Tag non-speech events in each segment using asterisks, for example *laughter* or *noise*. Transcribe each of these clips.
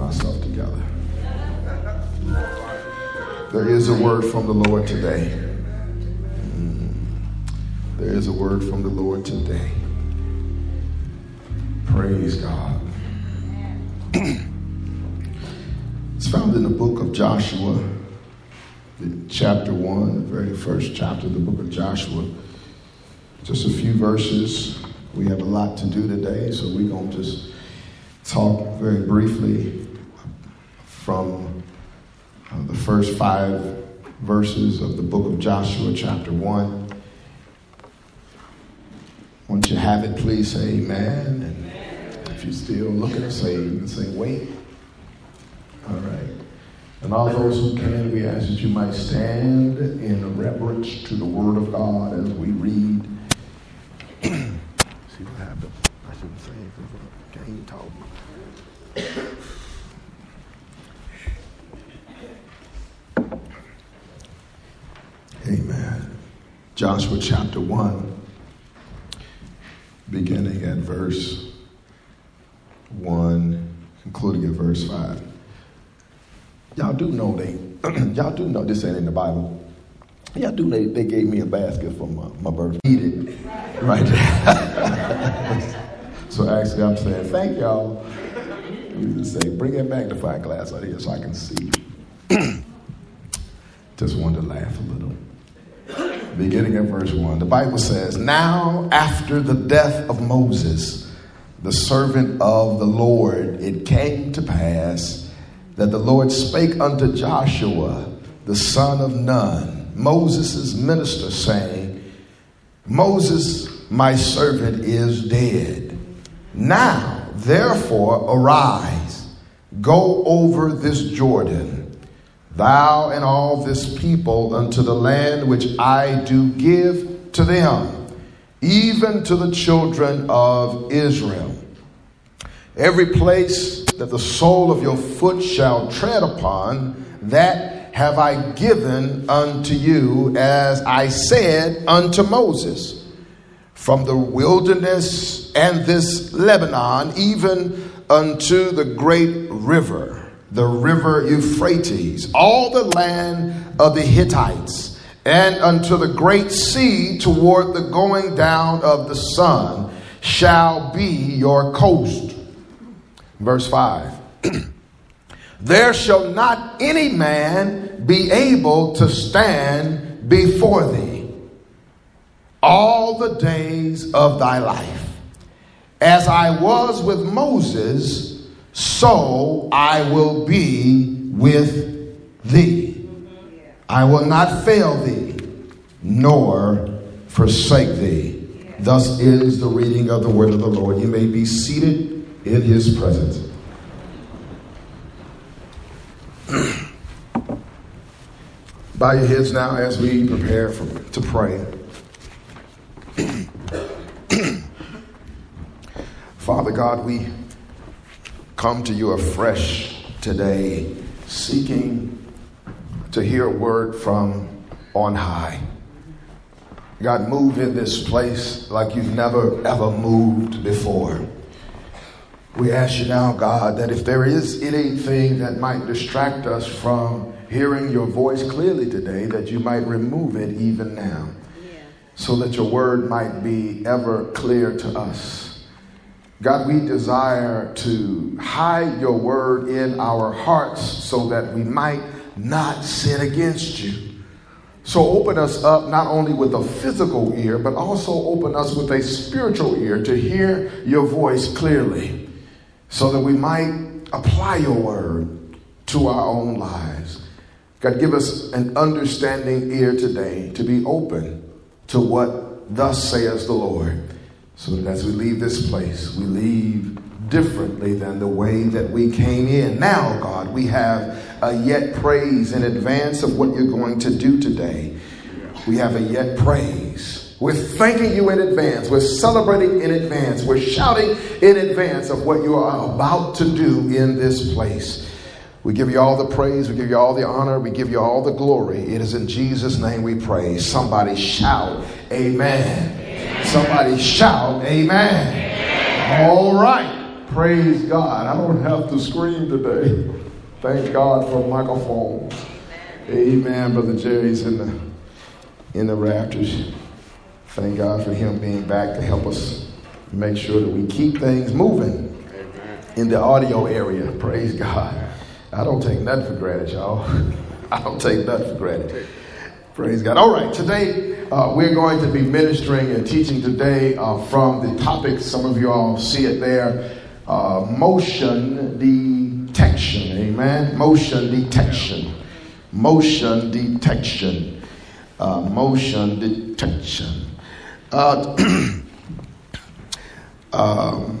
Myself together. There is a word from the Lord today. Mm. There is a word from the Lord today. Praise God. *clears throat* it's found in the book of Joshua, chapter 1, the very first chapter of the book of Joshua. Just a few verses. We have a lot to do today, so we're going to just talk very briefly from uh, the first five verses of the book of Joshua, chapter 1. Once you have it, please say amen. And if you're still looking, say, say wait. All right. And all those who can, we ask that you might stand in reverence to the word of God as we read. *clears throat* See what happened? I shouldn't say it because Kane told me. Amen. Joshua chapter 1, beginning at verse 1, concluding at verse 5. Y'all do know they, *clears throat* y'all do know this ain't in the Bible. Y'all do know they, they gave me a basket for my, my birthday. Eat it right *laughs* so actually, I'm saying thank y'all. Me just say, bring that magnifying glass out here so I can see. *clears throat* just wanted to laugh a little beginning at verse 1. The Bible says, Now after the death of Moses, the servant of the Lord, it came to pass that the Lord spake unto Joshua, the son of Nun, Moses' minister, saying, Moses, my servant, is dead. Now, therefore, arise, go over this Jordan thou and all this people unto the land which I do give to them, even to the children of Israel. Every place that the sole of your foot shall tread upon, that have I given unto you, as I said unto Moses. From the wilderness and this Lebanon, even unto the great river the river Euphrates, all the land of the Hittites, and unto the great sea toward the going down of the sun shall be your coast. Verse 5 *clears throat* There shall not any man be able to stand before thee all the days of thy life. As I was with Moses, so I will be with thee. I will not fail thee, nor forsake thee. Thus is the reading of the word of the Lord. You may be seated in his presence. *clears throat* Bow your heads now as we prepare for, to pray. *clears throat* Father God, we come to you afresh today, seeking to hear a word from on high. God, move in this place like you've never ever moved before. We ask you now, God, that if there is anything that might distract us from hearing your voice clearly today, that you might remove it even now, so that your word might be ever clear to us. God, we desire to hide your word in our hearts so that we might not sin against you. So open us up not only with a physical ear, but also open us with a spiritual ear to hear your voice clearly so that we might apply your word to our own lives. God, give us an understanding ear today to be open to what thus says the Lord. So that as we leave this place, we leave differently than the way that we came in. Now, God, we have a yet praise in advance of what you're going to do today. We have a yet praise. We're thanking you in advance. We're celebrating in advance. We're shouting in advance of what you are about to do in this place. We give you all the praise, we give you all the honor, we give you all the glory. It is in Jesus' name we pray. Somebody shout, Amen. Somebody shout, amen. amen. All right. Praise God. I don't have to scream today. Thank God for microphones. Amen. Brother Jerry's in the in the rafters. Thank God for him being back to help us make sure that we keep things moving in the audio area. Praise God. I don't take nothing for granted, y'all. *laughs* I don't take nothing for granted. Praise God. All right, today uh, we're going to be ministering and teaching today uh, from the topic, some of you all see it there, uh, motion detection. Amen. Motion detection. Motion detection. Uh, motion detection. Uh, *clears throat* um,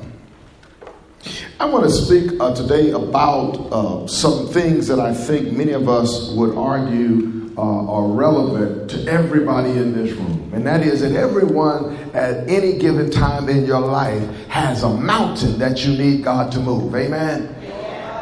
I want to speak uh, today about some things that I think many of us would argue uh, are relevant to everybody in this room. And that is that everyone at any given time in your life has a mountain that you need God to move. Amen?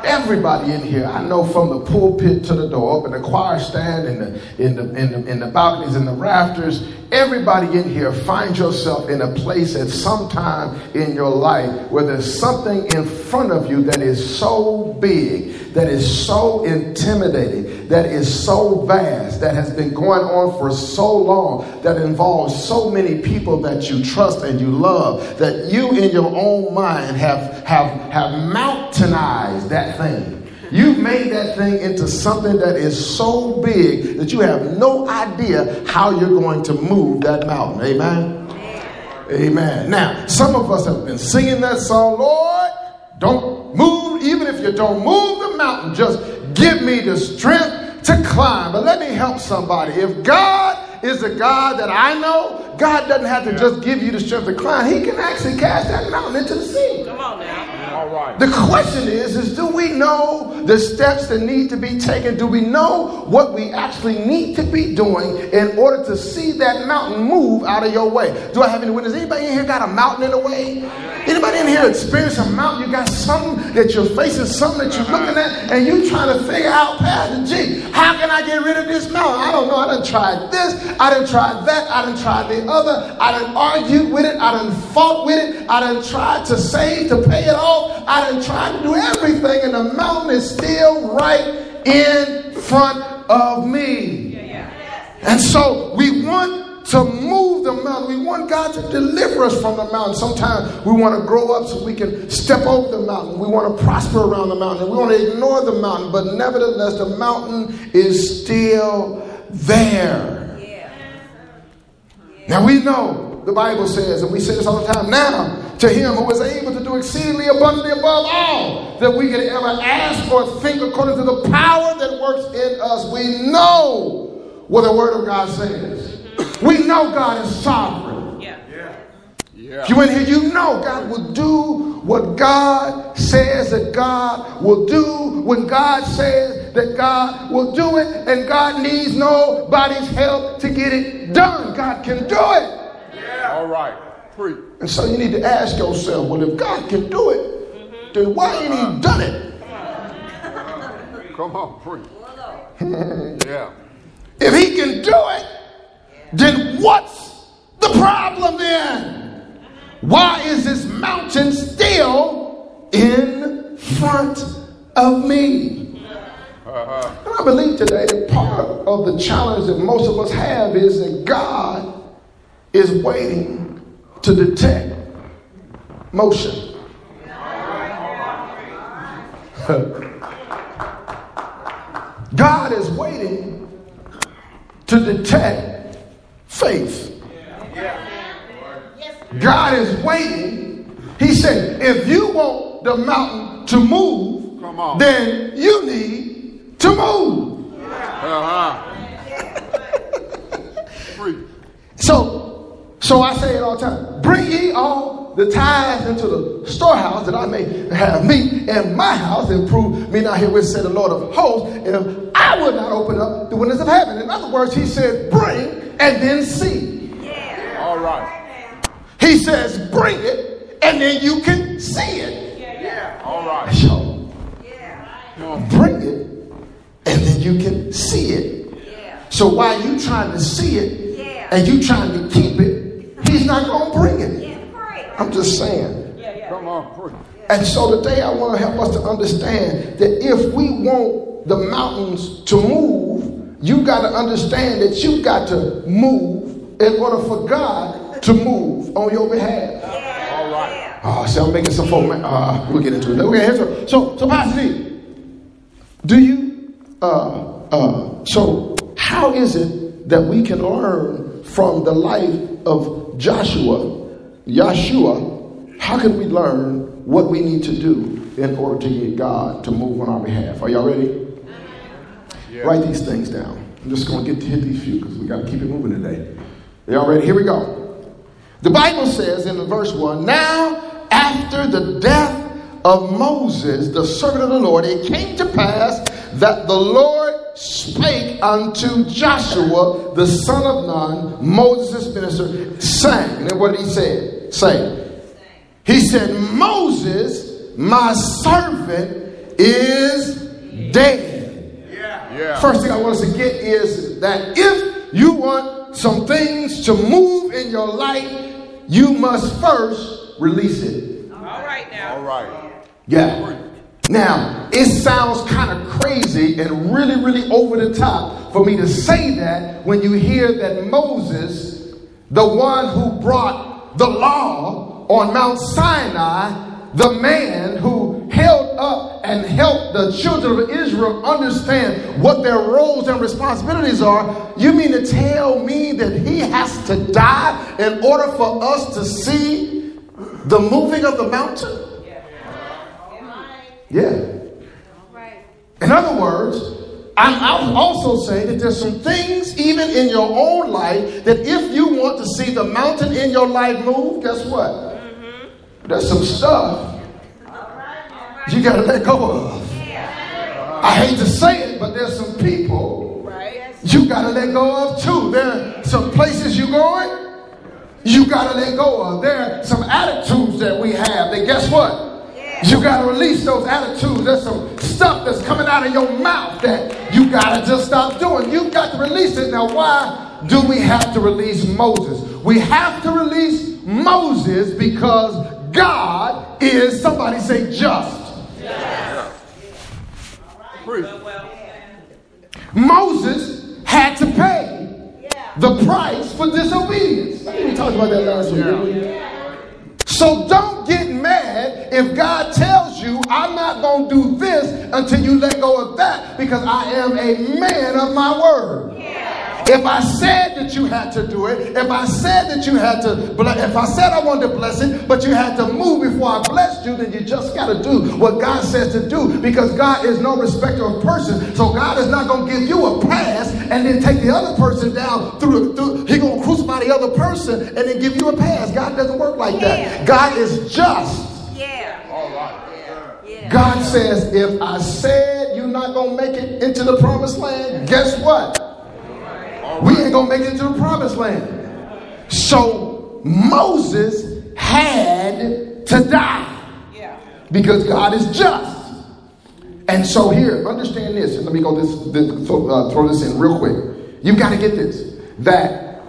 Everybody in here, I know from the pulpit to the door, up in the choir stand, in the, in the, in the, in the balconies, in the rafters, everybody in here find yourself in a place at some time in your life where there's something in front of you that is so big, that is so intimidating, that is so vast, that has been going on for so long, that involves so many people that you trust and you love, that you in your own mind have, have, have mountainized that thing. You've made that thing into something that is so big that you have no idea how you're going to move that mountain. Amen? Amen. Now, some of us have been singing that song, Lord, don't move, even if you don't move the mountain, just give me the strength to climb. But let me help somebody. If God is the God that I know, God doesn't have to just give you the strength to climb. He can actually cast that mountain into the sea. Come on now. The question is, is do we know the steps that need to be taken? Do we know what we actually need to be doing in order to see that mountain move out of your way? Do I have any witnesses? Anybody in here got a mountain in the way? Anybody in here experience a mountain? You got something that you're facing, something that you're looking at, and you trying to figure out, Pastor G, how can I get rid of this mountain? I don't know. I done tried this. I done tried that. I done tried the other. I done argued with it. I done fought with it. I done tried to save to pay it off. I done tried to do everything, and the mountain is still right in front of me. And so we want to move the mountain. We want God to deliver us from the mountain. Sometimes we want to grow up so we can step over the mountain. We want to prosper around the mountain. We want to ignore the mountain, but nevertheless, the mountain is still there. Now we know the Bible says, and we say this all the time now, to him who is able to do exceedingly abundantly above all that we could ever ask or think according to the power that works in us. We know what the Word of God says. Mm-hmm. We know God is sovereign. Yeah. Yeah. If you in here, you know God will do what God says that God will do when God says that God will do it, and God needs nobody's help to get it done. God can do it. Yeah. All right. And so you need to ask yourself, well, if God can do it, mm-hmm. then why ain't He done it? Come on, preach. *laughs* yeah. If He can do it, then what's the problem then? Why is this mountain still in front of me? Uh-huh. And I believe today that part of the challenge that most of us have is that God is waiting to detect motion. *laughs* God is waiting to detect faith. God is waiting. He said, if you want the mountain to move, then you need to move. Uh-huh. *laughs* so So I say it all the time bring ye all the tithes into the storehouse that I may have meat in my house and prove me not herewith, said the Lord of hosts, if I would not open up the windows of heaven. In other words, he said, bring and then see. Yeah. All right. He says, bring it and then you can see it. Yeah. All right. So, yeah. bring it and then you can see it. Yeah. So while you trying to see it yeah. and you trying to keep it, he's not going to bring it. I'm just saying. Come on, And so today I want to help us to understand that if we want the mountains to move, you got to understand that you've got to move in order for God to move on your behalf. All right. Oh, see, I'm making some folk. Uh, we'll get into it. Okay, so so, so Pastor D, do you? Uh, uh, so how is it that we can learn from the life of Joshua? Yeshua, how can we learn what we need to do in order to get God to move on our behalf? Are y'all ready? Yeah. Write these things down. I'm just going to get to hit these few because we got to keep it moving today. Y'all ready? Here we go. The Bible says in verse 1 Now, after the death of Moses, the servant of the Lord, it came to pass that the Lord spake unto Joshua, the son of Nun, Moses' minister, saying, and what did he say? say? He said, Moses, my servant, is dead. Yeah. Yeah. First thing I want us to get is that if you want some things to move in your life, you must first release it. All right now. All right. Yeah. Now, it sounds kind of crazy and really, really over the top for me to say that when you hear that Moses, the one who brought the law on Mount Sinai, the man who held up and helped the children of Israel understand what their roles and responsibilities are, you mean to tell me that he has to die in order for us to see the moving of the mountain? Yeah. In other words, I'm also saying that there's some things, even in your own life, that if you want to see the mountain in your life move, guess what? Mm-hmm. There's some stuff you got to let go of. I hate to say it, but there's some people you got to let go of too. There are some places you're going, you got to let go of. There are some attitudes that we have that guess what? You got to release those attitudes. There's some stuff that's coming out of your mouth that you got to just stop doing. You got to release it. Now, why do we have to release Moses? We have to release Moses because God is, somebody say, just. Yes. Moses had to pay the price for disobedience. We talked about that last week. So don't get mad if God tells you, I'm not going to do this until you let go of that because I am a man of my word. If I said that you had to do it, if I said that you had to, if I said I wanted to bless it, but you had to move before I blessed you, then you just got to do what God says to do because God is no respecter of person. So God is not going to give you a pass and then take the other person down through, through He's going to crucify the other person and then give you a pass. God doesn't work like that. God is just. Yeah. All right. God says, if I said you're not going to make it into the promised land, guess what? We ain't gonna make it to the promised land. So Moses had to die because God is just. And so here, understand this, and let me go this, this throw, uh, throw this in real quick. You've got to get this that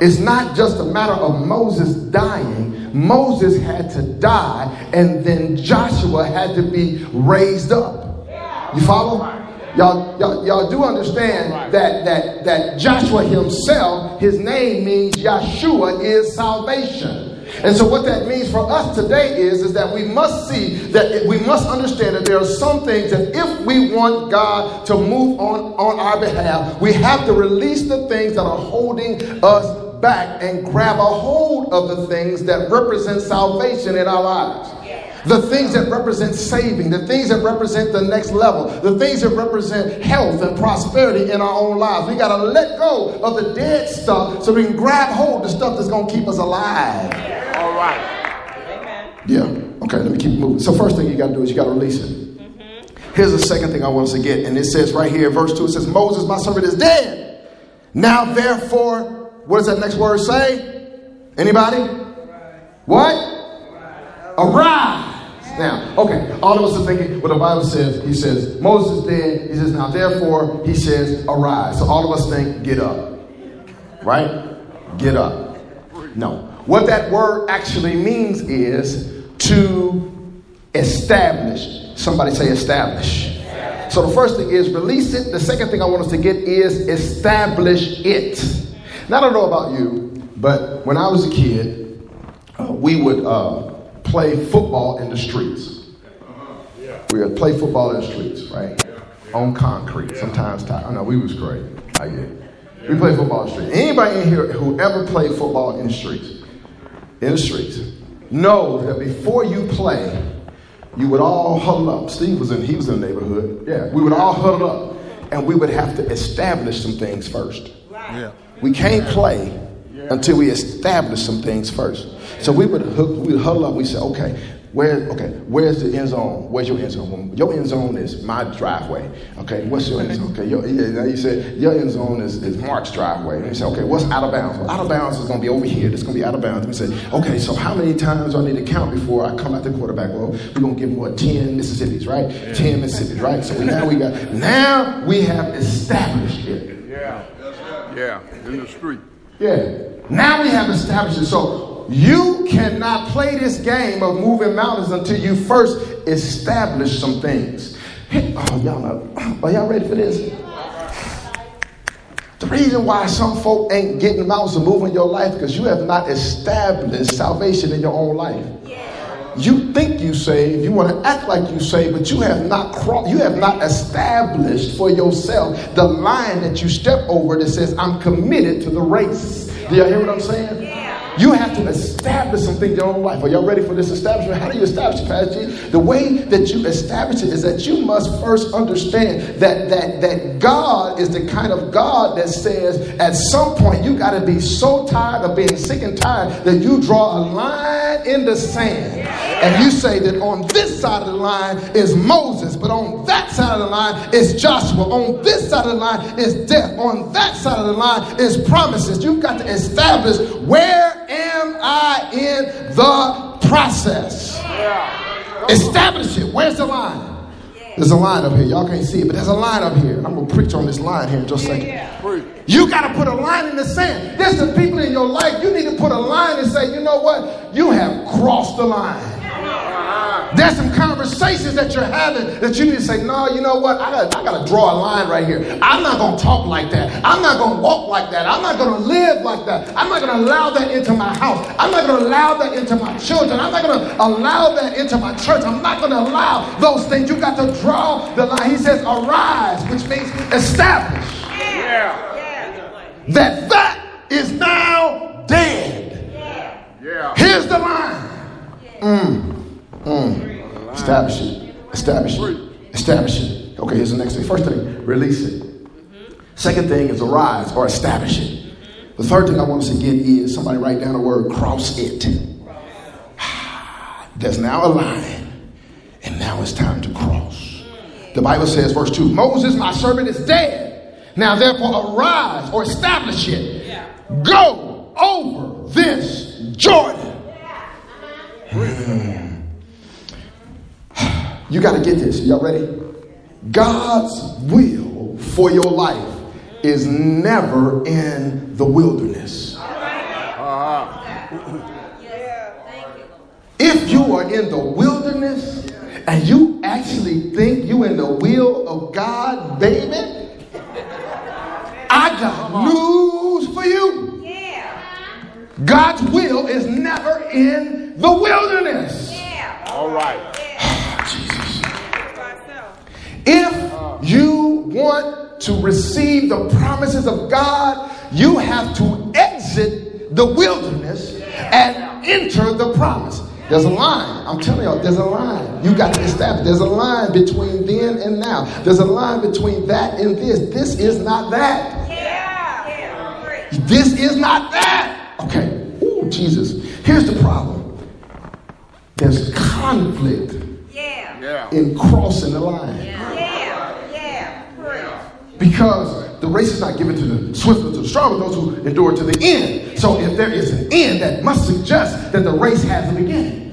it's not just a matter of Moses dying. Moses had to die, and then Joshua had to be raised up. You follow? Y'all, y'all, y'all do understand right. that, that, that Joshua himself, his name means Yeshua is salvation. And so what that means for us today is, is that we must see that we must understand that there are some things that if we want God to move on, on our behalf, we have to release the things that are holding us back and grab a hold of the things that represent salvation in our lives. The things that represent saving, the things that represent the next level, the things that represent health and prosperity in our own lives. We got to let go of the dead stuff so we can grab hold of the stuff that's going to keep us alive. All right. Amen. Yeah. Okay, let me keep moving. So, first thing you got to do is you got to release it. Mm-hmm. Here's the second thing I want us to get, and it says right here, verse 2, it says, Moses, my servant, is dead. Now, therefore, what does that next word say? Anybody? What? Arise. Now, okay, all of us are thinking what the Bible says. He says, Moses dead. He says, now therefore, he says, arise. So all of us think, get up. Right? Get up. No. What that word actually means is to establish. Somebody say establish. So the first thing is release it. The second thing I want us to get is establish it. Now, I don't know about you, but when I was a kid, uh, we would uh, play football in the streets. We would play football in the streets, right? On concrete. Sometimes, ti- I know we was great. I get. We play football in the street. Anybody in here who ever played football in the streets, in the streets, knows that before you play, you would all huddle up. Steve was in, he was in the neighborhood. Yeah, we would all huddle up and we would have to establish some things first. Yeah. We can't play until we establish some things first. So we would hook, we would huddle up. We say, okay, where, okay, where's the end zone? Where's your end zone? Your end zone is my driveway. Okay, what's your end zone? Okay, your, yeah, now you said your end zone is, is Mark's driveway. And you say, okay, what's out of bounds? Well, out of bounds is going to be over here. It's going to be out of bounds. And we say, okay, so how many times do I need to count before I come out the quarterback? Well, we're going to give him what ten Mississippi's, right? Ten Mississippi's, right? So now we got now we have established it. Yeah. Yeah. In the street. Yeah. Now we have established it. So you cannot play this game of moving mountains until you first establish some things. Oh, y'all know. *clears throat* Are y'all ready for this? The reason why some folk ain't getting mountains and moving your life because you have not established salvation in your own life. You think you saved, you want to act like you saved, but you have not cro- you have not established for yourself the line that you step over that says, I'm committed to the race. Do y'all hear what I'm saying? You have to establish something in your own life. Are y'all ready for this establishment? How do you establish it, Pastor G? The way that you establish it is that you must first understand that that that God is the kind of God that says at some point you got to be so tired of being sick and tired that you draw a line in the sand. And you say that on this side of the line is Moses, but on that side of the line is Joshua. On this side of the line is death. On that side of the line is promises. You've got to establish where am I in the process? Establish it. Where's the line? There's a line up here. Y'all can't see it, but there's a line up here. I'm going to preach on this line here in just a second. You got to put a line in the sand. There's some people in your life, you need to put a line and say, you know what? You have crossed the line. There's some conversations that you're having that you need to say, no, you know what? I got I got to draw a line right here. I'm not going to talk like that. I'm not going to walk like that. I'm not going to live like that. I'm not going to allow that into my house. I'm not going to allow that into my children. I'm not going to allow that into my church. I'm not going to allow those things. You got to draw the line. He says, arise, which means establish Yeah. that that is now dead. Yeah. Here's the line. Mm. Mm. Establish it. Establish it. Establish it. Okay, here's the next thing. First thing, release it. Second thing is arise or establish it. The third thing I want us to get is somebody write down the word cross it. *sighs* There's now a line, and now it's time to cross. The Bible says, verse 2 Moses, my servant, is dead. Now therefore arise or establish it. Go over this Jordan. Hmm. You got to get this. Y'all ready? God's will for your life is never in the wilderness. Uh-huh. *laughs* If you are in the wilderness and you actually think you in the will of God, baby, I got news for you. God's will is never in the wilderness. All right. If you want to receive the promises of God, you have to exit the wilderness and enter the promise. There's a line. I'm telling y'all, there's a line. You got to establish. There's a line between then and now. There's a line between that and this. This is not that. Yeah. This is not that. Okay. Ooh, Jesus. Here's the problem. There's conflict Yeah. in crossing the line. Because the race is not given to the swift or to the strong, but those who endure to the end. So if there is an end, that must suggest that the race has a beginning.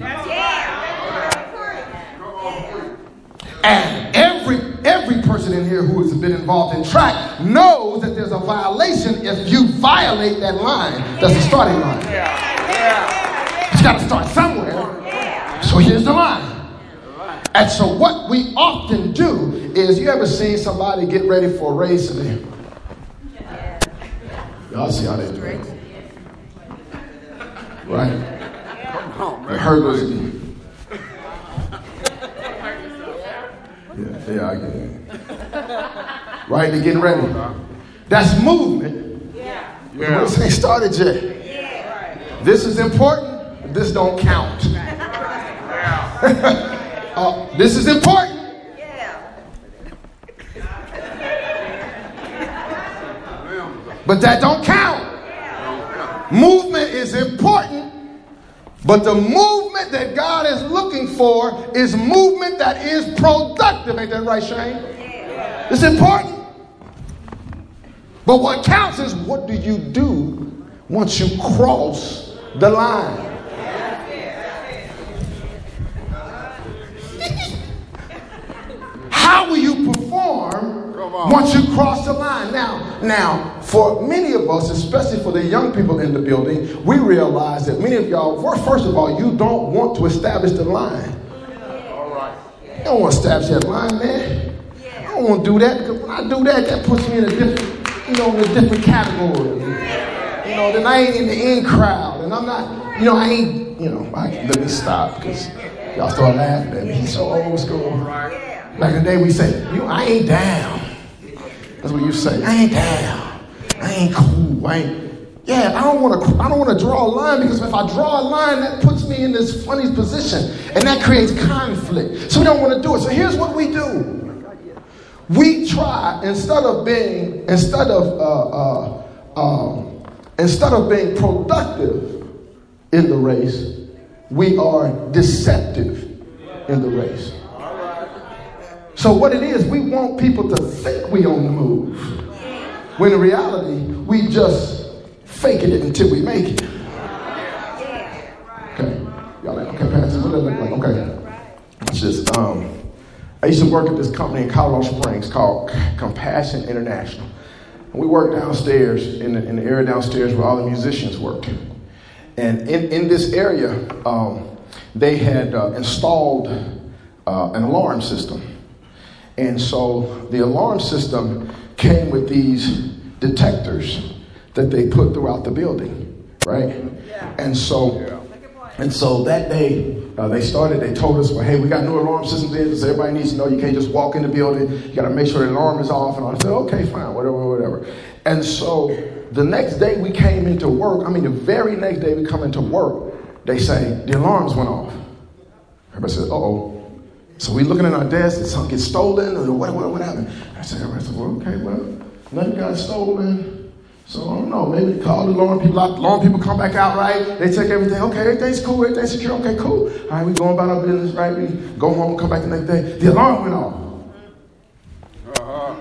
And every every person in here who has been involved in track knows that there's a violation if you violate that line. That's the starting line. You got to start somewhere. So here's the line. And so what we often do is, you ever seen somebody get ready for a race and they, y'all see how they do it, right? The hurdles. Yeah, yeah, I get it. Right, they're getting ready. That's movement. Yeah. The race ain't started yet. Yeah. This is important. This don't count. *laughs* Uh, this is important. But that don't count. Movement is important, but the movement that God is looking for is movement that is productive. Ain't that right, Shane? It's important. But what counts is what do you do once you cross the line? Once you cross the line? Now, now, for many of us, especially for the young people in the building, we realize that many of y'all, first, of all, you don't want to establish the line. All right. You don't want to establish that line, man. I don't want to do that because when I do that, that puts me in a different, you know, in a different category. You know, then I ain't in the in crowd, and I'm not, you know, I ain't, you know, I, let me stop because y'all start laughing at me. He's so old school. Back in the day, we say, you, I ain't down. That's what you say. I ain't down. I ain't cool. I ain't. Yeah, I don't want to. I don't want to draw a line because if I draw a line, that puts me in this funny position, and that creates conflict. So we don't want to do it. So here's what we do: we try instead of being instead of uh, uh, um, instead of being productive in the race, we are deceptive in the race. So what it is, we want people to think we on the move. When in reality, we just faking it until we make it. Okay. Y'all like, okay, Pastor, what does look like? Okay. It's just, um, I used to work at this company in Colorado Springs called Compassion International. And we work downstairs in the, in the area downstairs where all the musicians work. And in, in this area, um, they had uh, installed uh, an alarm system. And so the alarm system came with these detectors that they put throughout the building, right? And so, and so that day uh, they started. They told us, "Well, hey, we got new alarm systems in, so everybody needs to know you can't just walk in the building. You got to make sure the alarm is off." And I said, "Okay, fine, whatever, whatever." And so the next day we came into work. I mean, the very next day we come into work, they say the alarms went off. Everybody said, "Uh oh." So we looking at our desk, did something get stolen or what, what, what happened? I said, I said, well, okay, well, nothing got stolen. So I don't know, maybe call the alarm people out. Alarm people come back out, right? They check everything. Okay, everything's cool, everything's secure. Okay, cool. All right, we going about our business, right? We go home, and come back the next day. The alarm went off. Uh-huh.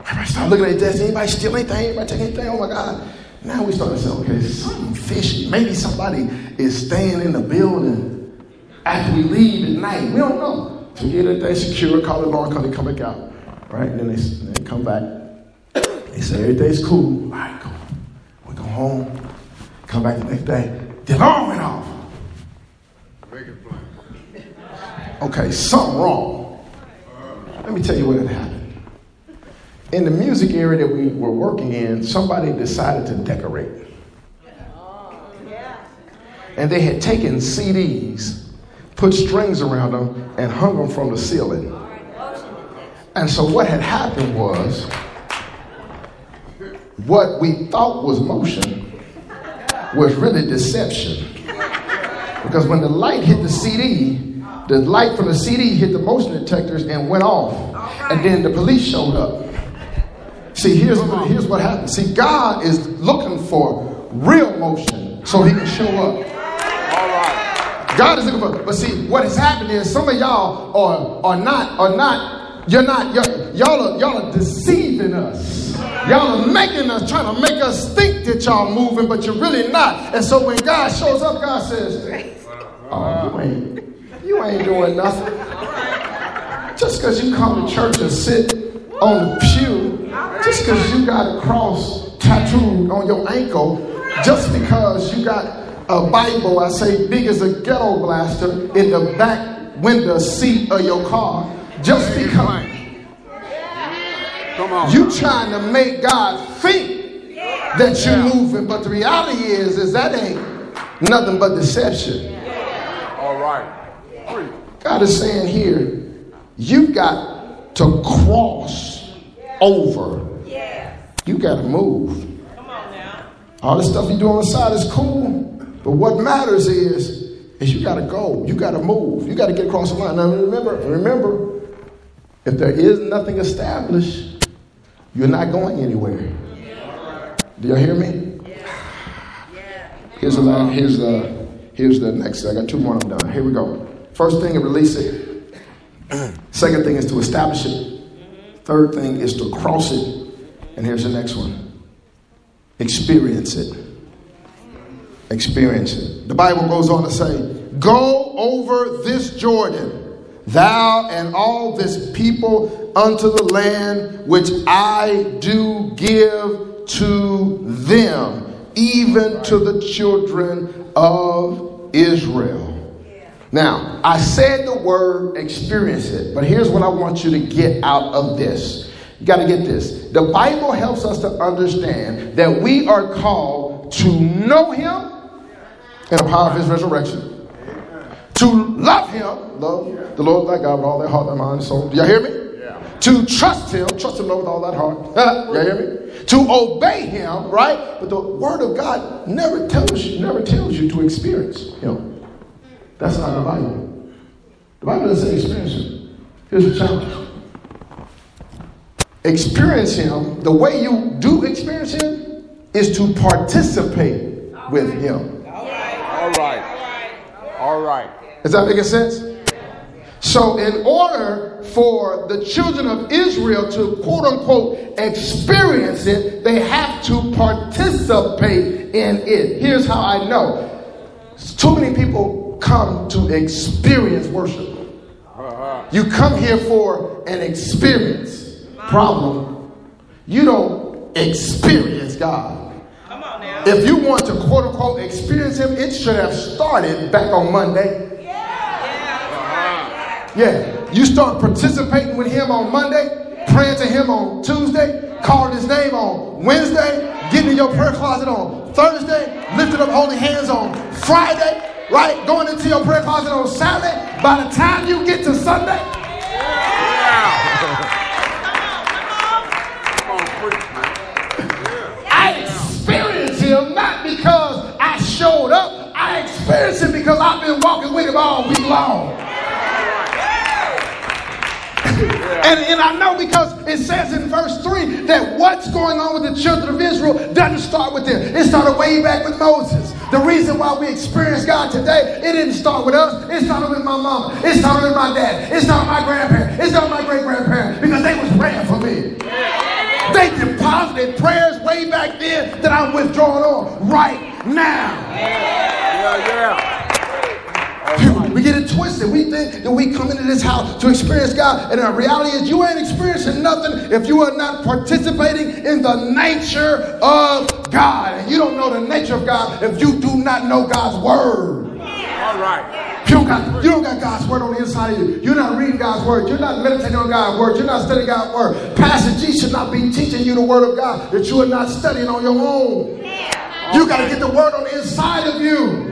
Everybody start looking at the desk. Anybody steal anything? Anybody take anything? Oh my God. Now we start to say, okay, something fishy. Maybe somebody is staying in the building after we leave at night. We don't know. So get everything secure, call the alarm company, come back out. Right? And then they, they come back. They say everything's cool. All right, cool. We go home, come back the next day. The alarm went off. Make it plain. Okay, something wrong. Let me tell you what had happened. In the music area that we were working in, somebody decided to decorate. Oh, and they had taken CDs, put strings around them, and hung them from the ceiling. And so what had happened was, what we thought was motion was really deception. Because when the light hit the CD, the light from the CD hit the motion detectors and went off. And then the police showed up. See, here's what, here's what happens. See, God is looking for real motion so he can show up. God is looking for, but see, what has happened is some of y'all are, are not, are not, you're not, you're, y'all are, y'all are deceiving us. Y'all are making us, trying to make us think that y'all moving, but you're really not. And so when God shows up, God says, Oh, you ain't, you ain't doing nothing. Just because you come to church and sit on the pew, just because you got a cross tattooed on your ankle, just because you got a Bible, I say big as a ghetto blaster, in the back window seat of your car, just because Come on. you trying to make God think that you're moving, but the reality is, is that ain't nothing but deception. All right. God is saying here, you've got to cross over. You got to move. All the stuff you do on the side is cool, but what matters is, is you got to go. You got to move. You got to get across the line. Now remember, remember, if there is nothing established, you're not going anywhere. Do y'all hear me? Here's the here's the here's the next. I got two more. I'm done. Here we go. First thing is release it. *clears throat* Second thing is to establish it. Third thing is to cross it. And here's the next one. Experience it. Experience it. The Bible goes on to say, Go over this Jordan, thou and all this people, unto the land which I do give to them, even to the children of Israel. Now, I said the word experience it, but here's what I want you to get out of this. You got to get this. The Bible helps us to understand that we are called to know Him in the power of His resurrection, to love Him, love the Lord thy God with all their heart, their mind, and soul. Do y'all hear me? To trust Him, trust Him Lord, with all that heart. *laughs* y'all hear me? To obey Him, right? But the Word of God never tells you, never tells you to experience Him. That's not the Bible. The Bible doesn't say experience Him. Here's the challenge experience Him, the way you do experience Him is to participate with Him. All right. Is that making sense? So, in order for the children of Israel to quote unquote experience it, they have to participate in it. Here's how I know too many people come to experience worship. Uh-huh. You come here for an experience. Problem, you don't experience God. If you want to quote unquote experience Him, it should have started back on Monday. Yeah, you start participating with Him on Monday, praying to Him on Tuesday, calling His name on Wednesday, getting in your prayer closet on Thursday, lifting up holy hands on Friday, right? Going into your prayer closet on Saturday. By the time you get to Sunday, Come up, I experience Him because I've been walking with Him all week long. And, and I know because it says in verse 3 that what's going on with the children of Israel doesn't start with them. It started way back with Moses. The reason why we experience God today, it didn't start with us. It started with my mama. It started with my dad. It started with my grandparents. It started with my great grandparents because they was praying for me. They deposited prayers way back then that I'm withdrawing on right now. Yeah, yeah. We get it twisted. We think that we come into this house to experience God, and the reality is you ain't experiencing nothing if you are not participating in the nature of God. And you don't know the nature of God if you do not know God's word. All right. You don't, got, you don't got God's word on the inside of you. You're not reading God's word. You're not meditating on God's word. You're not studying God's word. Pastor G should not be teaching you the word of God that you are not studying on your own. You got to get the word on the inside of you.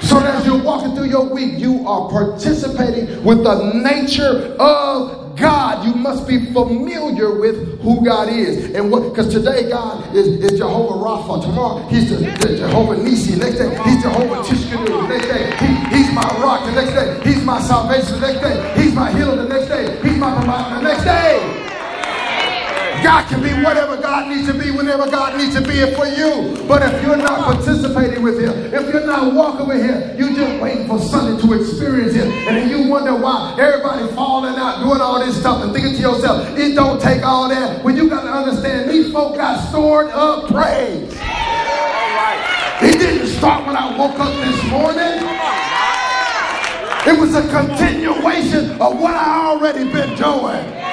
So that as you're walking through your week, you are participating with the nature of God, you must be familiar with who God is. And what, because today God is, is Jehovah Rapha. Tomorrow he's the, the Jehovah Nisi. Next day he's Jehovah Tsidkenu. The next day he, he's my rock. The next day he's my salvation. The next day he's my healer. The next day he's my provider. The next day. God can be whatever God needs to be whenever God needs to be it for you. But if you're not participating with Him, if you're not walking with Him, you're just waiting for Sunday to experience Him. And then you wonder why everybody falling out, doing all this stuff, and thinking to yourself, it don't take all that. When you got to understand, these folk got stored up praise. It didn't start when I woke up this morning. It was a continuation of what I already been doing.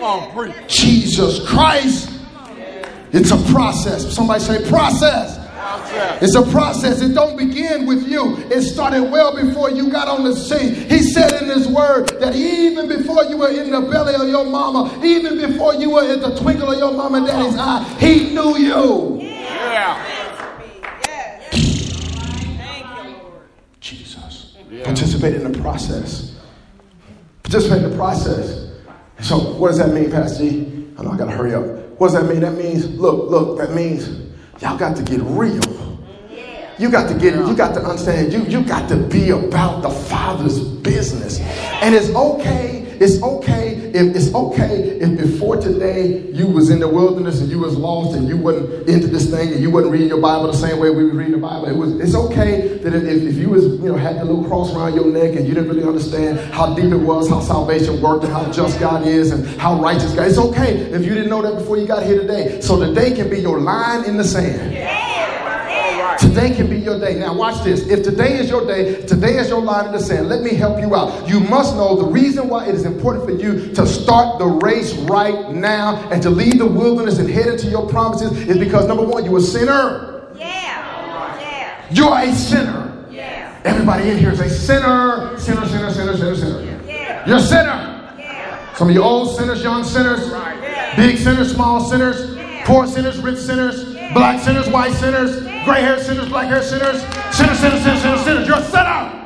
Come on, preach. Jesus Christ. It's a process. Somebody say process. Process. It's a process. It don't begin with you. It started well before you got on the scene. He said in his word that even before you were in the belly of your mama, even before you were in the twinkle of your mama and daddy's eye, he knew you. Yeah. Jesus. Participate in the process. Participate in the process. So what does that mean, Pastor G? I know I gotta hurry up. What does that mean? That means, look, look, that means y'all got to get real. You got to get it. You got to understand. You you got to be about the Father's business. And it's okay. It's okay if it's okay if before today you was in the wilderness and you was lost and you wasn't into this thing and you wasn't reading your Bible the same way we were reading the Bible. It was it's okay that if, if you was you know had the little cross around your neck and you didn't really understand how deep it was, how salvation worked, and how just God is and how righteous God. It's okay if you didn't know that before you got here today. So today can be your line in the sand. Today can be your day. Now, watch this. If today is your day, today is your line in the sand. Let me help you out. You must know the reason why it is important for you to start the race right now and to leave the wilderness and head into your promises is because number one, you're a sinner. Yeah. Yeah. You're a sinner. Yeah. Everybody in here is a sinner. Sinner, sinner, sinner, sinner, sinner. Yeah. You're a sinner. Yeah. Some of you old sinners, young sinners, right. yeah. big sinners, small sinners, poor sinners, rich sinners, black sinners, white sinners, gray hair sinners, black hair sinners, sinners, sinners, sinners, sinners, sinners. You're a sinner.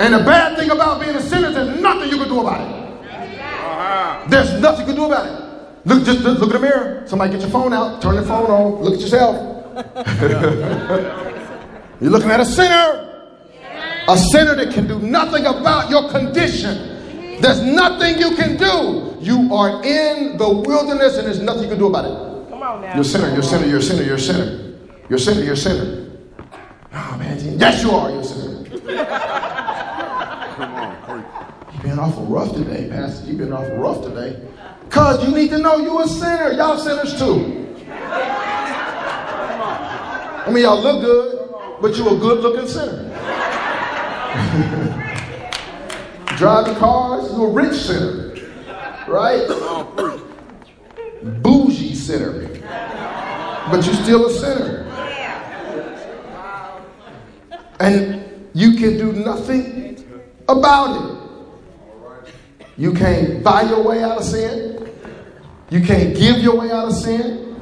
And the bad thing about being a sinner is there's nothing you can do about it. There's nothing you can do about it. Look, just, just look in the mirror. Somebody get your phone out, turn the phone on, look at yourself. *laughs* You're looking at a sinner. A sinner that can do nothing about your condition. There's nothing you can do. You are in the wilderness and there's nothing you can do about it. Come on now. You're a sinner, you're a sinner, you're a sinner, you're a sinner. You're a sinner, you're a sinner. Oh man, yes you are, you're a sinner. Come on, preach. You've been awful rough today, Pastor. You've been awful rough today. Cause you need to know you're a sinner. Y'all sinners too. I mean, y'all look good, but you're a good looking sinner. *laughs* Driving cars, you're a rich sinner. Right? Come on, preach. Bougie sinner. But you're still a sinner. And you can do nothing about it. You can't buy your way out of sin. You can't give your way out of sin.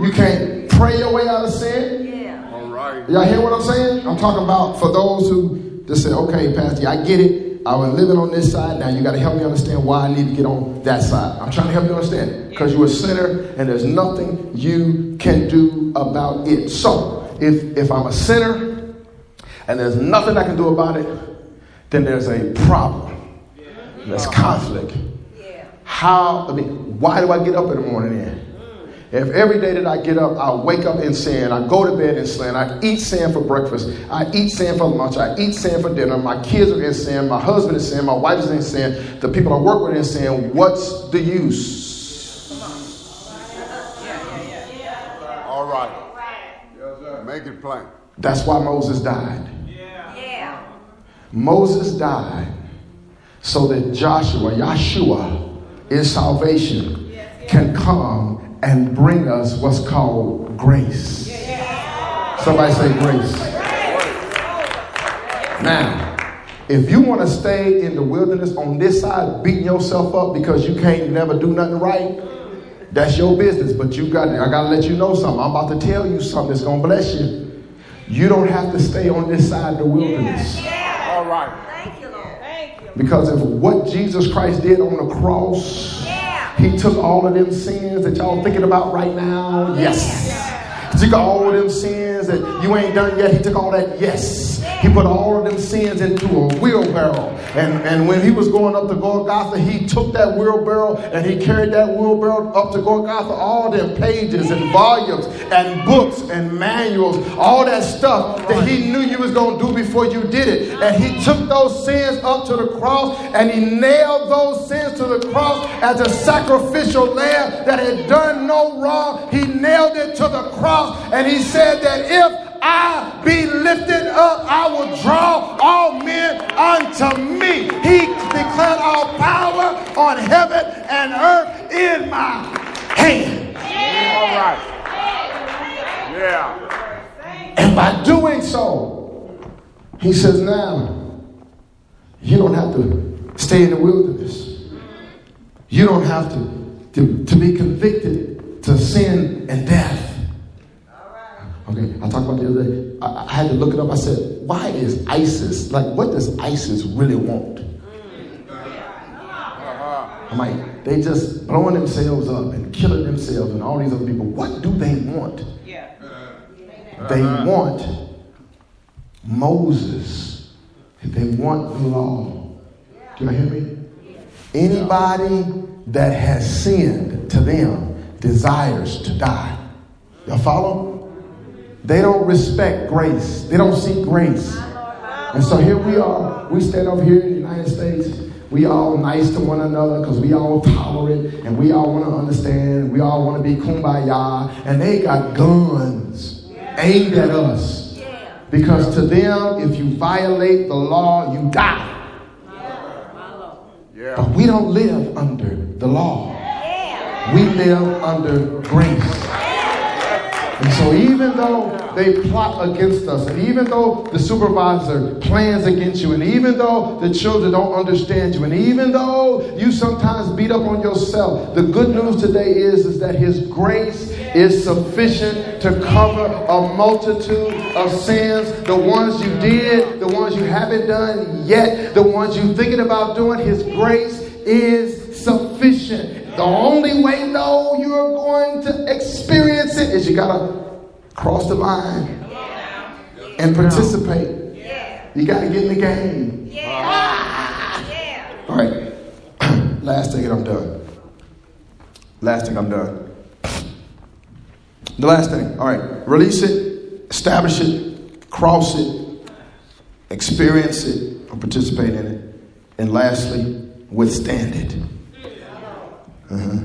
You can't pray your way out of sin. Yeah. All right. Y'all hear what I'm saying? I'm talking about for those who just say, okay, Pastor, I get it. I was living on this side. Now you got to help me understand why I need to get on that side. I'm trying to help you understand because you're a sinner and there's nothing you can do about it. So if if I'm a sinner and there's nothing I can do about it, then there's a problem. There's conflict. How, I mean, why do I get up in the morning then? If every day that I get up, I wake up in sin, I go to bed in sin, I eat sin for breakfast, I eat sin for lunch, I eat sin for dinner, my kids are in sin, my husband is sin, my wife is in sin, the people I work with in sin, what's the use? All right. Make it plain. That's why Moses died. Yeah. Moses died so that Joshua, Yahshua, in salvation, can come and bring us what's called grace. Somebody say grace. Now, if you want to stay in the wilderness on this side, beating yourself up because you can't never do nothing right, that's your business. But you got I gotta let you know something. I'm about to tell you something that's gonna bless you. You don't have to stay on this side of the wilderness. All right. Thank you, Lord. Thank Because of what Jesus Christ did on the cross, he took all of them sins that y'all thinking about right now. Yes. He took all of them sins that you ain't done yet. He took all that. Yes. He put all of them sins into a wheelbarrow. And, and when he was going up to Golgotha, he took that wheelbarrow and he carried that wheelbarrow up to Golgotha. All them pages and volumes and books and manuals, all that stuff that he knew you was going to do before you did it. And he took those sins up to the cross and he nailed those sins to the cross as a sacrificial lamb that had done no wrong. He nailed it to the cross and he said that if I be lifted up, I will draw all men unto me. He declared all power on heaven and earth in my hand. All right. Yeah. And by doing so, he says, now, you don't have to stay in the wilderness. You don't have to, to, to be convicted to sin and death. Okay, I talked about the other day. I, I, had to look it up. I said, why is ISIS, like, what does ISIS really want? Uh-huh. I'm like, they just blowing themselves up and killing themselves and all these other people. What do they want? They uh-huh. want Moses. They want the law. Do you hear me? Anybody that has sinned to them desires to die. Y'all follow? They don't respect grace. They don't seek grace. And so here we are. We stand up here in the United States. We all nice to one another because we all tolerant and we all want to understand. We all want to be kumbaya. And they got guns aimed at us. Because to them, if you violate the law, you die. But we don't live under the law. We live under grace. And so, even though they plot against us, and even though the supervisor plans against you, and even though the children don't understand you, and even though you sometimes beat up on yourself, the good news today is, is that His grace is sufficient to cover a multitude of sins. The ones you did, the ones you haven't done yet, the ones you're thinking about doing, His grace is sufficient. The only way, though, you're going to experience it is you got to cross the line and participate. You got to get in the game. All right. *clears throat* Last thing, and I'm done. Last thing, I'm done. The last thing. All right. Release it, establish it, cross it, experience it, or participate in it. And lastly, withstand it. Uh-huh.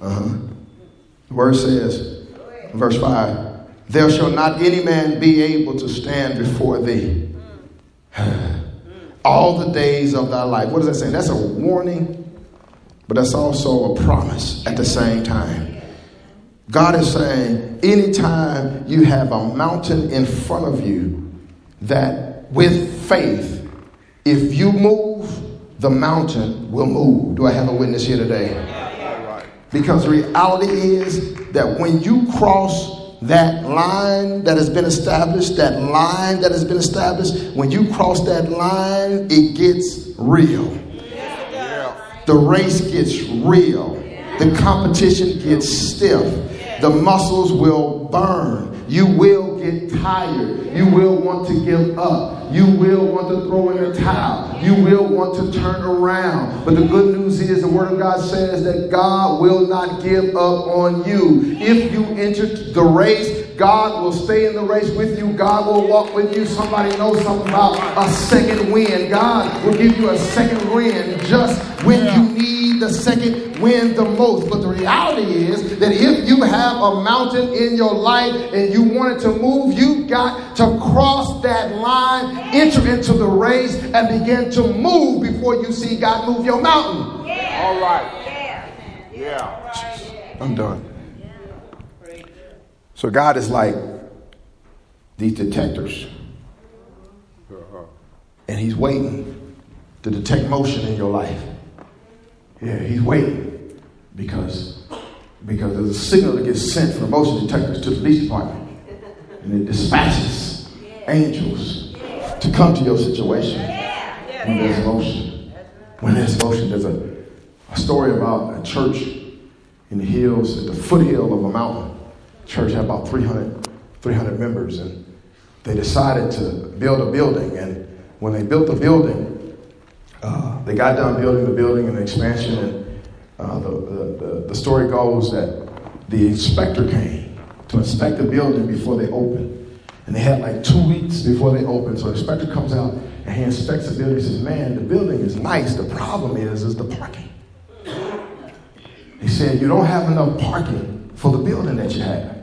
Uh-huh. The word says, verse 5, there shall not any man be able to stand before thee *sighs* all the days of thy life. What does that say? That's a warning, but that's also a promise at the same time. God is saying, anytime you have a mountain in front of you, that with faith, if you move, the mountain will move. Do I have a witness here today? Because the reality is that when you cross that line that has been established, that line that has been established, when you cross that line, it gets real. The race gets real. The competition gets stiff. The muscles will burn. You will get tired. You will want to give up. You will want to throw in the towel. You will want to turn around. But the good news is the Word of God says that God will not give up on you. If you enter the race, God will stay in the race with you. God will walk with you. Somebody knows something about a second win. God will give you a second win just when you need the second win the most. But the reality is that if you have a mountain in your life and you want it to move, you got to cross that line, enter into the race, and begin to move before you see God move your mountain. Yeah. All right. Yeah. Yeah. I'm done. So God is like these detectors. And he's waiting to detect motion in your life. Yeah, he's waiting because because there's a signal that gets sent from the motion detectors to the police department. And it dispatches angels to come to your situation. when there's motion. When there's motion, there's a, a story about a church in the hills, at the foothill of a mountain. Church had about 300, 300 members, and they decided to build a building. And when they built the building, uh, they got done building the building and the expansion, and uh, the, the, the, story goes that the inspector came to inspect the building before they opened. And they had like two weeks before they opened. So the inspector comes out and he inspects the building. He says, Man, the building is nice. The problem is, is the parking. He said, You don't have enough parking for the building that you have.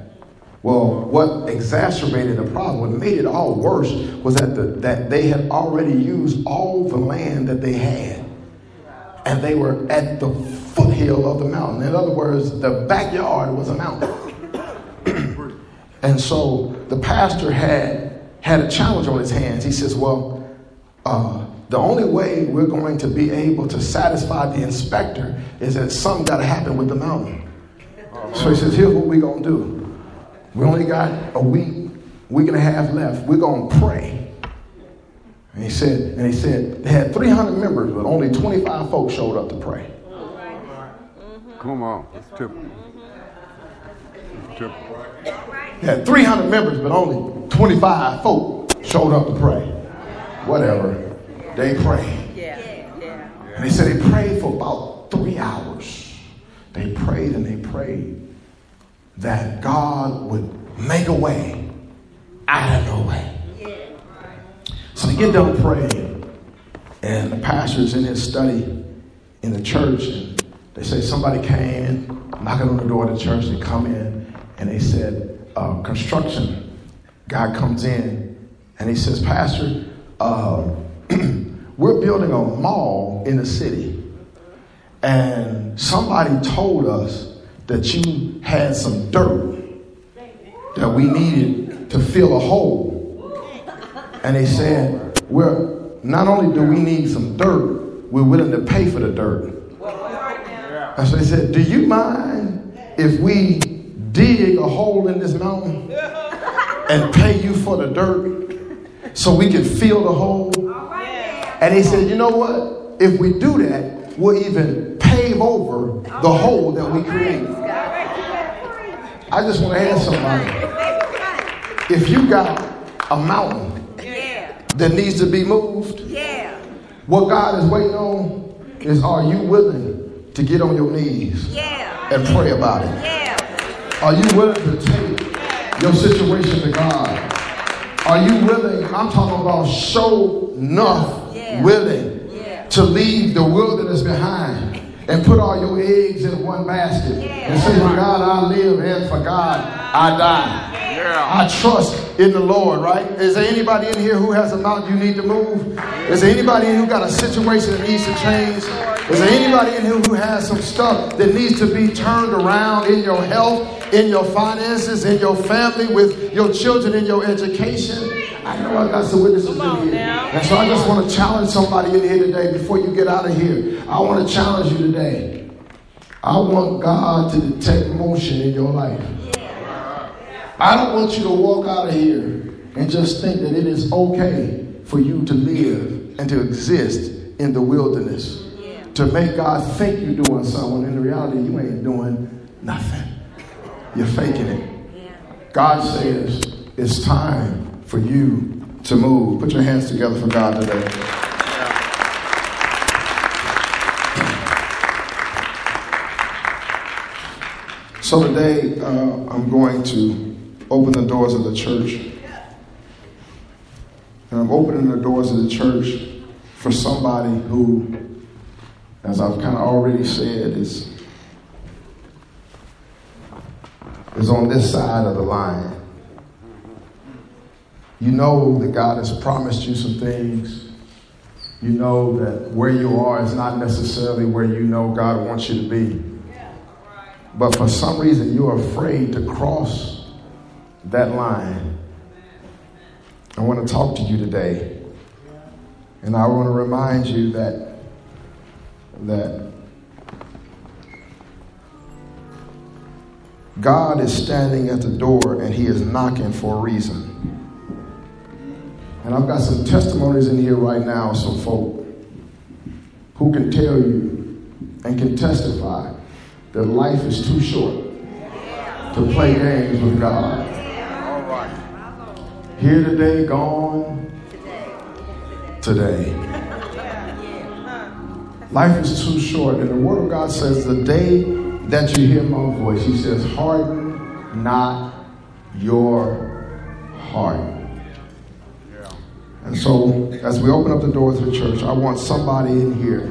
Well, what exacerbated the problem, what made it all worse, was that, the, that they had already used all the land that they had. And they were at the foothill of the mountain. In other words, the backyard was a mountain. *clears throat* and so the pastor had had a challenge on his hands. He says, Well, uh, the only way we're going to be able to satisfy the inspector is that something got to happen with the mountain. So he says, Here's what we're going to do we only got a week, week and a half left. We're going to pray. And he said, and he said they had 300 members, but only 25 folks showed up to pray. Mm-hmm. Come on, that's typical. typical. They had 300 members, but only 25 folks showed up to pray. Whatever. They prayed. Yeah. And they said they prayed for about three hours. They prayed and they prayed that God would make a way out of no way. So they get done praying, and the pastor's in his study in the church, and they say somebody came in, knocking on the door of the church. They come in, and they said, uh, construction guy comes in, and he says, Pastor, uh, *clears throat* we're building a mall in the city, and somebody told us that you had some dirt that we needed to fill a hole. And they said, Well, not only do we need some dirt, we're willing to pay for the dirt. And so they said, Do you mind if we dig a hole in this mountain and pay you for the dirt so we can fill the hole? And he said, You know what? If we do that, we'll even pave over the hole that we created. I just want to ask somebody if you got a mountain that needs to be moved, what God is waiting on is are you willing to get on your knees and pray about it? Are you willing to take your situation to God? Are you willing? I'm talking about show enough willing to leave the wilderness behind and put all your eggs in one basket and say, For God I live and for God I die. I trust in the Lord, right? Is there anybody in here who has a mountain you need to move? Is there anybody who got a situation that needs to change? Is there anybody in here who has some stuff that needs to be turned around in your health, in your finances, in your family, with your children, in your education? I know I got some witnesses in here. And so I just want to challenge somebody in here today before you get out of here. I want to challenge you today. I want God to detect motion in your life. I don't want you to walk out of here and just think that it is okay for you to live and to exist in the wilderness. To make God think you're doing something, in reality, you ain't doing nothing. You're faking it. God says it's time for you to move. Put your hands together for God today. So today, uh, I'm going to open the doors of the church. And I'm opening the doors of the church for somebody who, as I've kind of already said, is, is on this side of the line. You know that God has promised you some things. You know that where you are is not necessarily where you know God wants you to be. But for some reason, you're afraid to cross that line. I want to talk to you today. And I want to remind you that, that God is standing at the door and he is knocking for a reason. And I've got some testimonies in here right now, some folk who can tell you and can testify that life is too short to play games with God. Here today, gone today. Life is too short, and the Word of God says, The day that you hear my voice, He says, harden not your heart. So, as we open up the doors of the church, I want somebody in here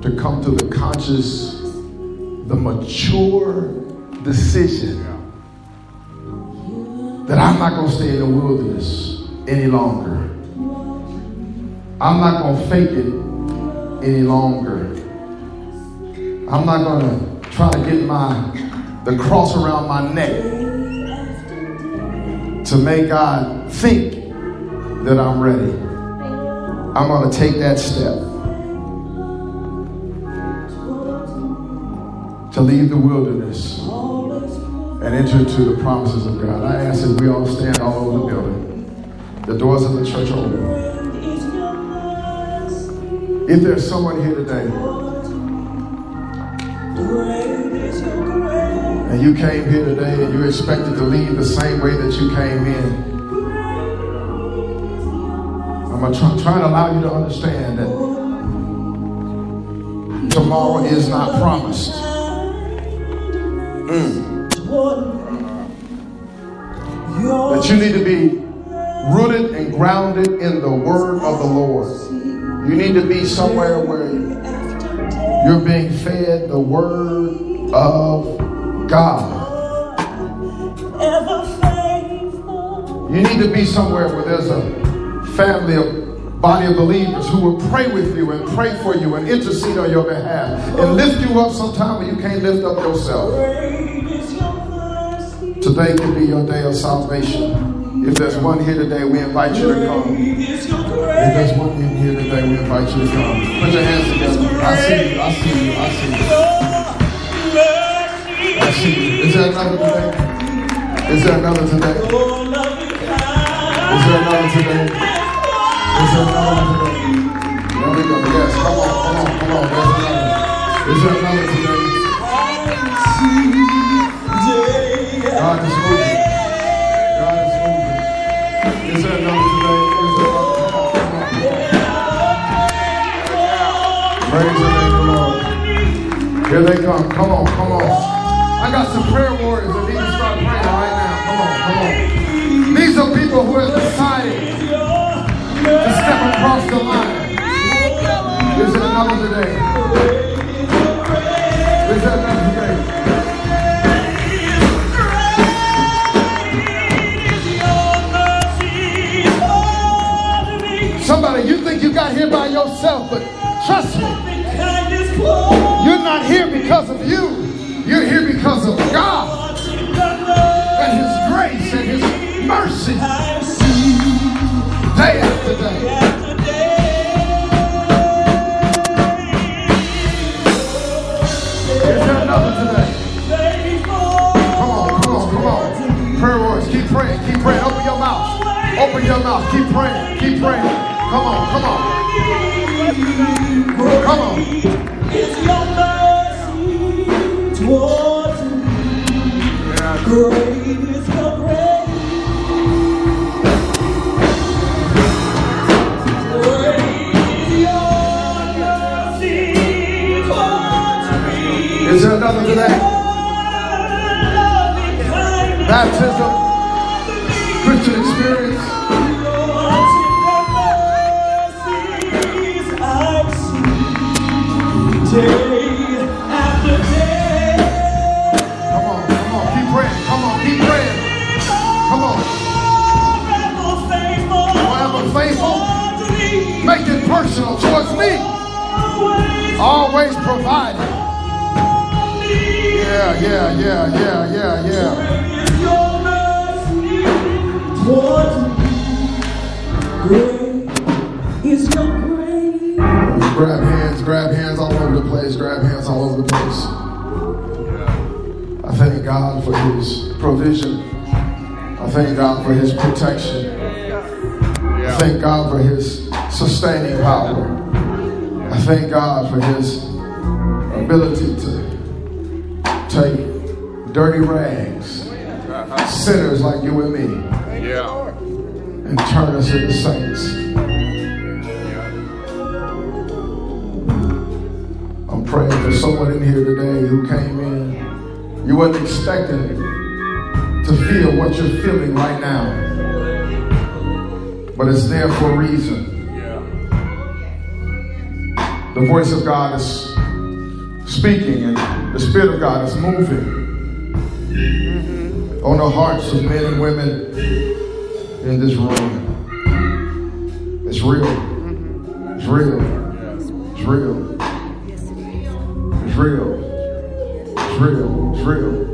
to come to the conscious, the mature decision that I'm not going to stay in the wilderness any longer. I'm not going to fake it any longer. I'm not going to try to get my the cross around my neck to make God think that I'm ready. I'm going to take that step to leave the wilderness and enter into the promises of God. I ask that we all stand all over the building. The doors of the church are open. If there's someone here today and you came here today and you expected to leave the same way that you came in, I'm trying try to allow you to understand that tomorrow is not promised. Mm. That you need to be rooted and grounded in the word of the Lord. You need to be somewhere where you're being fed the word of God. You need to be somewhere where there's a family of body of believers who will pray with you and pray for you and intercede on your behalf and lift you up sometime when you can't lift up yourself. Today can be your day of salvation. If there's one here today, we invite you to come. If there's one in here today, we invite you to come. Put your hands together. I see you. I see you. I see you. I see you. Is there another today? Is there another today? Is there another today? Is there another today? There we go. Yes. Come on. Come on. Come on. There's another. Is there another today? God is moving. God is moving. Is there another today? Is there another? Come on, come on. Praise the name of the Lord. Here they come. Come on, come on. I got some prayer warriors that need to start praying right now. Come on, come on. These are people who have step the line. Is there another today? Is there another today? Somebody, you think you got here by yourself, but trust me, you're not here because of you. You're here because of God and His grace and His mercy. Day after day. Open your mouth. Keep praying, keep praying. Come on, come on. Come on. It's your mercy towards me. Great is your grace. Great is your mercy towards me. Is there another? Loving kindness Baptism, Yeah, yeah, yeah, yeah, yeah, yeah. is your mercy towards me. Is your grace. Grab hands, grab hands all over the place, grab hands all over the place. I thank God for his provision. I thank God for his protection. I thank God for his sustaining power. I thank God for his ability to dirty rags, sinners like you and me, Yeah. and turn us into saints. I'm praying for someone in here today who came in. You wasn't expecting to feel what you're feeling right now, but it's there for a reason. The voice of God is speaking, and the Spirit of God is moving on the hearts of men and women in this room. It's real. It's real. It's real. It's real. It's real. It's real. Mm.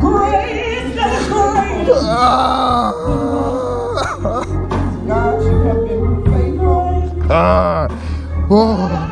Grace. God, you have been faithful. ah, oh,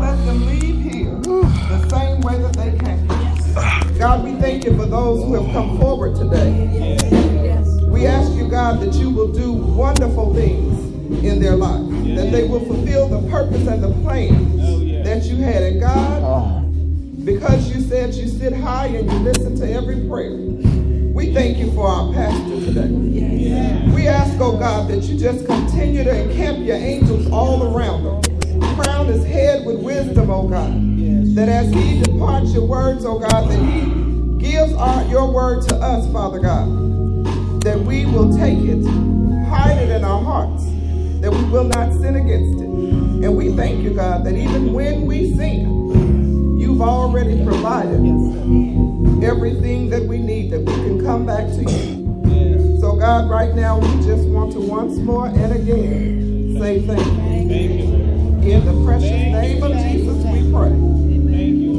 Let them leave here the same way that they came. God, we thank you for those who have come forward today. We ask you, God, that you will do wonderful things in their life, that they will fulfill the purpose and the plan that you had. And God, because you said you sit high and you listen to every prayer, we thank you for our pastor today. We ask, oh God, that you just continue to encamp your angels all around him. Crown his head with wisdom, oh God. That as he departs your words, oh God, that he gives our, your word to us, Father God. That we will take it, hide it in our hearts, that we will not sin against it. And we thank you, God, that even when we sin, you've already provided everything that we need, that we can come back to you. So, God, right now, we just want to once more and again say thank you. In the precious name of Jesus, we pray. Thank you.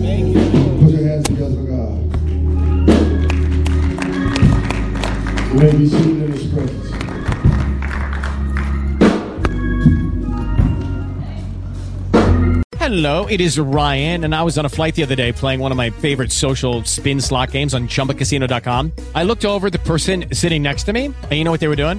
Thank you. Put your hands together for God. You may be seated in His presence. Hello, it is Ryan, and I was on a flight the other day playing one of my favorite social spin slot games on chumbacasino.com. I looked over at the person sitting next to me, and you know what they were doing?